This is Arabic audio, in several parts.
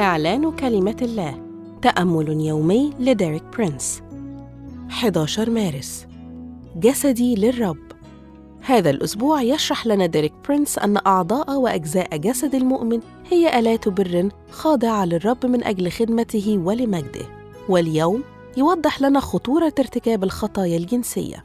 إعلان كلمة الله تأمل يومي لديريك برينس. 11 مارس. جسدي للرب. هذا الأسبوع يشرح لنا ديريك برينس أن أعضاء وأجزاء جسد المؤمن هي آلات بر خاضعة للرب من أجل خدمته ولمجده. واليوم يوضح لنا خطورة ارتكاب الخطايا الجنسية.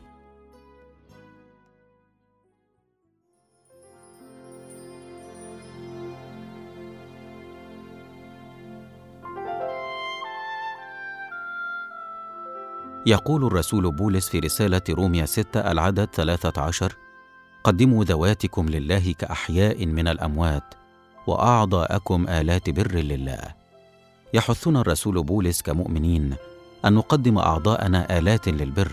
يقول الرسول بولس في رسالة روميا 6 العدد 13 قدموا ذواتكم لله كأحياء من الأموات وأعضاءكم آلات بر لله. يحثنا الرسول بولس كمؤمنين أن نقدم أعضاءنا آلات للبر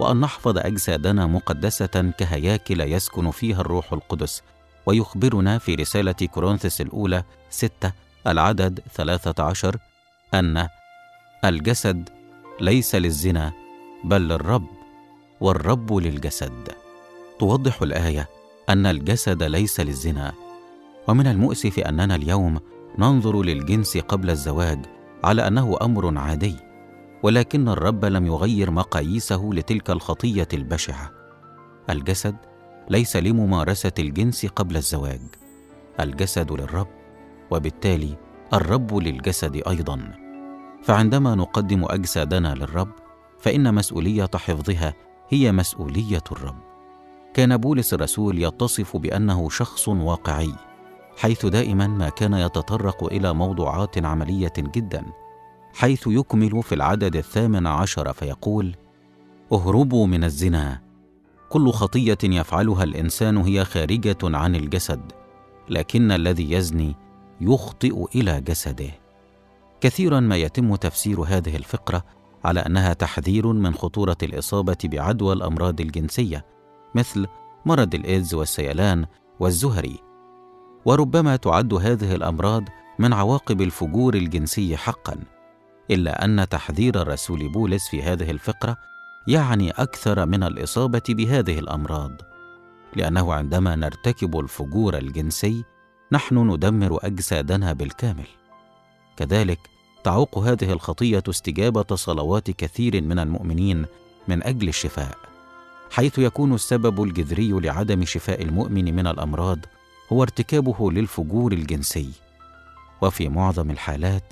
وأن نحفظ أجسادنا مقدسة كهياكل يسكن فيها الروح القدس ويخبرنا في رسالة كورنثس الأولى 6 العدد 13 أن الجسد ليس للزنا بل للرب والرب للجسد. توضح الآية أن الجسد ليس للزنا. ومن المؤسف أننا اليوم ننظر للجنس قبل الزواج على أنه أمر عادي ولكن الرب لم يغير مقاييسه لتلك الخطية البشعة. الجسد ليس لممارسة الجنس قبل الزواج. الجسد للرب وبالتالي الرب للجسد أيضا. فعندما نقدم أجسادنا للرب فإن مسؤولية حفظها هي مسؤولية الرب. كان بولس الرسول يتصف بأنه شخص واقعي حيث دائما ما كان يتطرق إلى موضوعات عملية جدا حيث يكمل في العدد الثامن عشر فيقول اهربوا من الزنا. كل خطية يفعلها الإنسان هي خارجة عن الجسد لكن الذي يزني يخطئ إلى جسده. كثيرا ما يتم تفسير هذه الفقرة على أنها تحذير من خطورة الإصابة بعدوى الأمراض الجنسية مثل مرض الإيدز والسيلان والزهري. وربما تعد هذه الأمراض من عواقب الفجور الجنسي حقا إلا أن تحذير الرسول بولس في هذه الفقرة يعني أكثر من الإصابة بهذه الأمراض. لأنه عندما نرتكب الفجور الجنسي نحن ندمر أجسادنا بالكامل. كذلك تعوق هذه الخطية استجابة صلوات كثير من المؤمنين من أجل الشفاء حيث يكون السبب الجذري لعدم شفاء المؤمن من الأمراض هو ارتكابه للفجور الجنسي. وفي معظم الحالات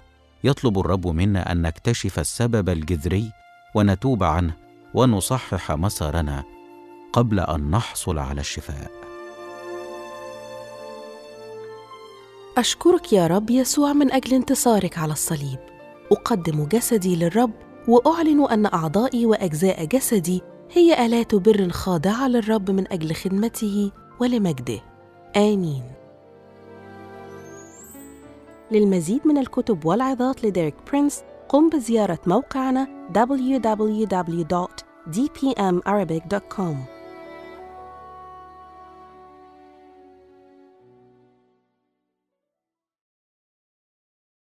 يطلب الرب منا أن نكتشف السبب الجذري ونتوب عنه ونصحح مسارنا قبل أن نحصل على الشفاء. أشكرك يا رب يسوع من أجل انتصارك على الصليب. أقدم جسدي للرب وأعلن أن أعضائي وأجزاء جسدي هي آلات بر خاضعة للرب من أجل خدمته ولمجده. آمين. للمزيد من الكتب والعظات لديريك برينس قم بزيارة موقعنا www.dpmarabic.com